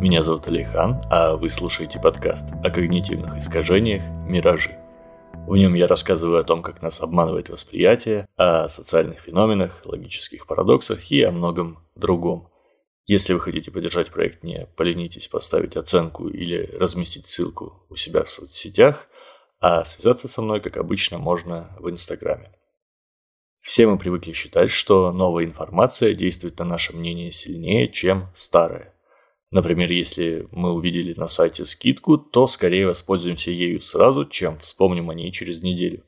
Меня зовут Алихан, а вы слушаете подкаст о когнитивных искажениях «Миражи». В нем я рассказываю о том, как нас обманывает восприятие, о социальных феноменах, логических парадоксах и о многом другом. Если вы хотите поддержать проект, не поленитесь поставить оценку или разместить ссылку у себя в соцсетях, а связаться со мной, как обычно, можно в Инстаграме. Все мы привыкли считать, что новая информация действует на наше мнение сильнее, чем старая. Например, если мы увидели на сайте скидку, то скорее воспользуемся ею сразу, чем вспомним о ней через неделю.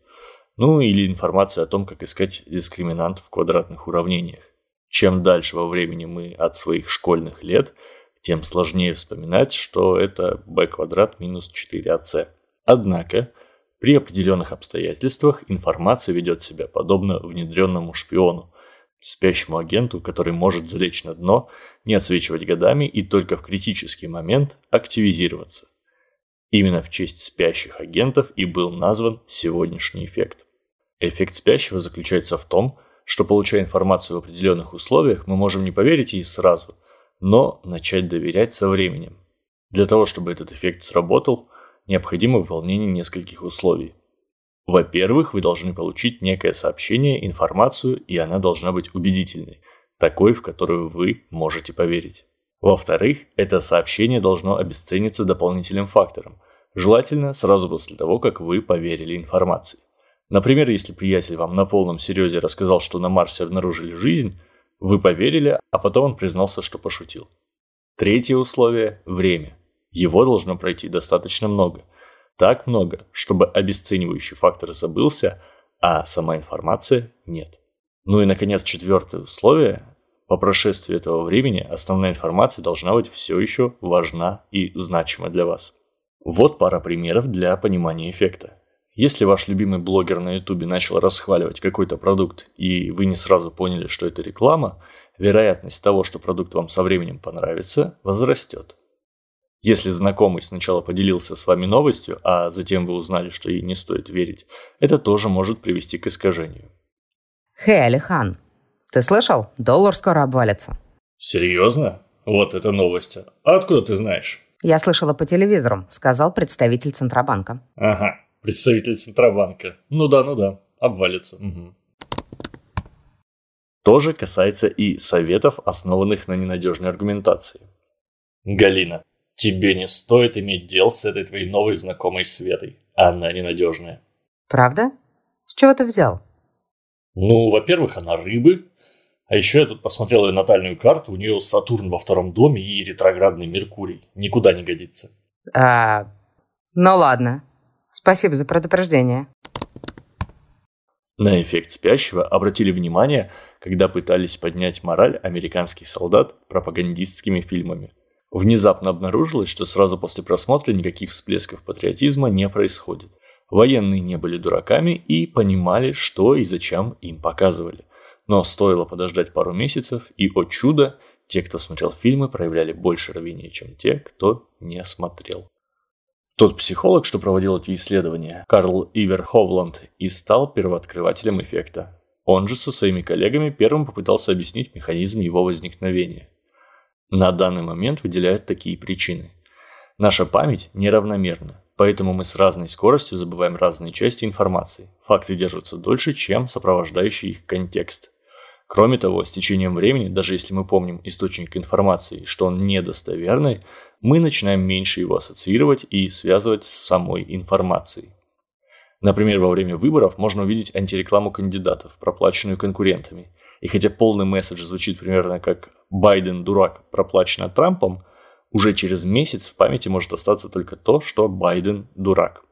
Ну или информация о том, как искать дискриминант в квадратных уравнениях. Чем дальше во времени мы от своих школьных лет, тем сложнее вспоминать, что это b квадрат минус 4ac. Однако, при определенных обстоятельствах информация ведет себя подобно внедренному шпиону, спящему агенту, который может залечь на дно, не отсвечивать годами и только в критический момент активизироваться. Именно в честь спящих агентов и был назван сегодняшний эффект. Эффект спящего заключается в том, что получая информацию в определенных условиях, мы можем не поверить ей сразу, но начать доверять со временем. Для того, чтобы этот эффект сработал, необходимо выполнение нескольких условий. Во-первых, вы должны получить некое сообщение, информацию, и она должна быть убедительной, такой, в которую вы можете поверить. Во-вторых, это сообщение должно обесцениться дополнительным фактором, желательно сразу после того, как вы поверили информации. Например, если приятель вам на полном серьезе рассказал, что на Марсе обнаружили жизнь, вы поверили, а потом он признался, что пошутил. Третье условие – время. Его должно пройти достаточно много – так много, чтобы обесценивающий фактор забылся, а сама информация нет. Ну и, наконец, четвертое условие. По прошествии этого времени основная информация должна быть все еще важна и значима для вас. Вот пара примеров для понимания эффекта. Если ваш любимый блогер на ютубе начал расхваливать какой-то продукт, и вы не сразу поняли, что это реклама, вероятность того, что продукт вам со временем понравится, возрастет. Если знакомый сначала поделился с вами новостью, а затем вы узнали, что ей не стоит верить, это тоже может привести к искажению. Хей, Алихан, ты слышал? Доллар скоро обвалится. Серьезно? Вот это новость. А откуда ты знаешь? Я слышала по телевизору, сказал представитель Центробанка. Ага, представитель Центробанка. Ну да, ну да, обвалится. Угу. Тоже касается и советов, основанных на ненадежной аргументации. Галина, Тебе не стоит иметь дел с этой твоей новой знакомой Светой. Она ненадежная. Правда? С чего ты взял? Ну, во-первых, она рыбы. А еще я тут посмотрел ее натальную карту. У нее Сатурн во втором доме и ретроградный Меркурий. Никуда не годится. А, ну ладно. Спасибо за предупреждение. На эффект спящего обратили внимание, когда пытались поднять мораль американских солдат пропагандистскими фильмами. Внезапно обнаружилось, что сразу после просмотра никаких всплесков патриотизма не происходит. Военные не были дураками и понимали, что и зачем им показывали. Но стоило подождать пару месяцев, и, о чудо, те, кто смотрел фильмы, проявляли больше рвения, чем те, кто не смотрел. Тот психолог, что проводил эти исследования, Карл Ивер Ховланд, и стал первооткрывателем эффекта. Он же со своими коллегами первым попытался объяснить механизм его возникновения – на данный момент выделяют такие причины. Наша память неравномерна, поэтому мы с разной скоростью забываем разные части информации. Факты держатся дольше, чем сопровождающий их контекст. Кроме того, с течением времени, даже если мы помним источник информации, что он недостоверный, мы начинаем меньше его ассоциировать и связывать с самой информацией. Например, во время выборов можно увидеть антирекламу кандидатов, проплаченную конкурентами. И хотя полный месседж звучит примерно как «Байден дурак, проплачено Трампом», уже через месяц в памяти может остаться только то, что Байден дурак.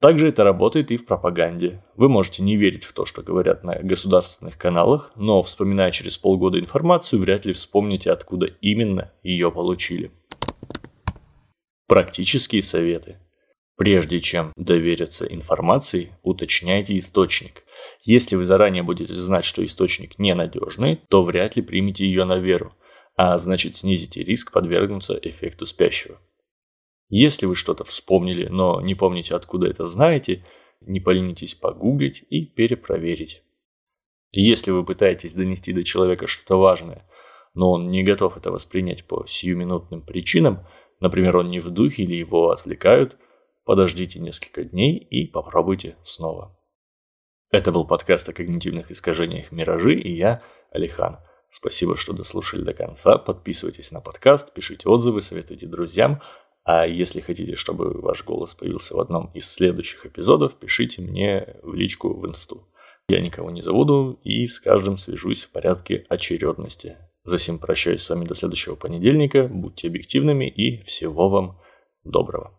Также это работает и в пропаганде. Вы можете не верить в то, что говорят на государственных каналах, но вспоминая через полгода информацию, вряд ли вспомните, откуда именно ее получили. Практические советы. Прежде чем довериться информации, уточняйте источник. Если вы заранее будете знать, что источник ненадежный, то вряд ли примете ее на веру, а значит снизите риск подвергнуться эффекту спящего. Если вы что-то вспомнили, но не помните откуда это знаете, не поленитесь погуглить и перепроверить. Если вы пытаетесь донести до человека что-то важное, но он не готов это воспринять по сиюминутным причинам, например, он не в духе или его отвлекают, подождите несколько дней и попробуйте снова. Это был подкаст о когнитивных искажениях «Миражи» и я, Алихан. Спасибо, что дослушали до конца. Подписывайтесь на подкаст, пишите отзывы, советуйте друзьям. А если хотите, чтобы ваш голос появился в одном из следующих эпизодов, пишите мне в личку в инсту. Я никого не забуду и с каждым свяжусь в порядке очередности. Засим прощаюсь с вами до следующего понедельника. Будьте объективными и всего вам доброго.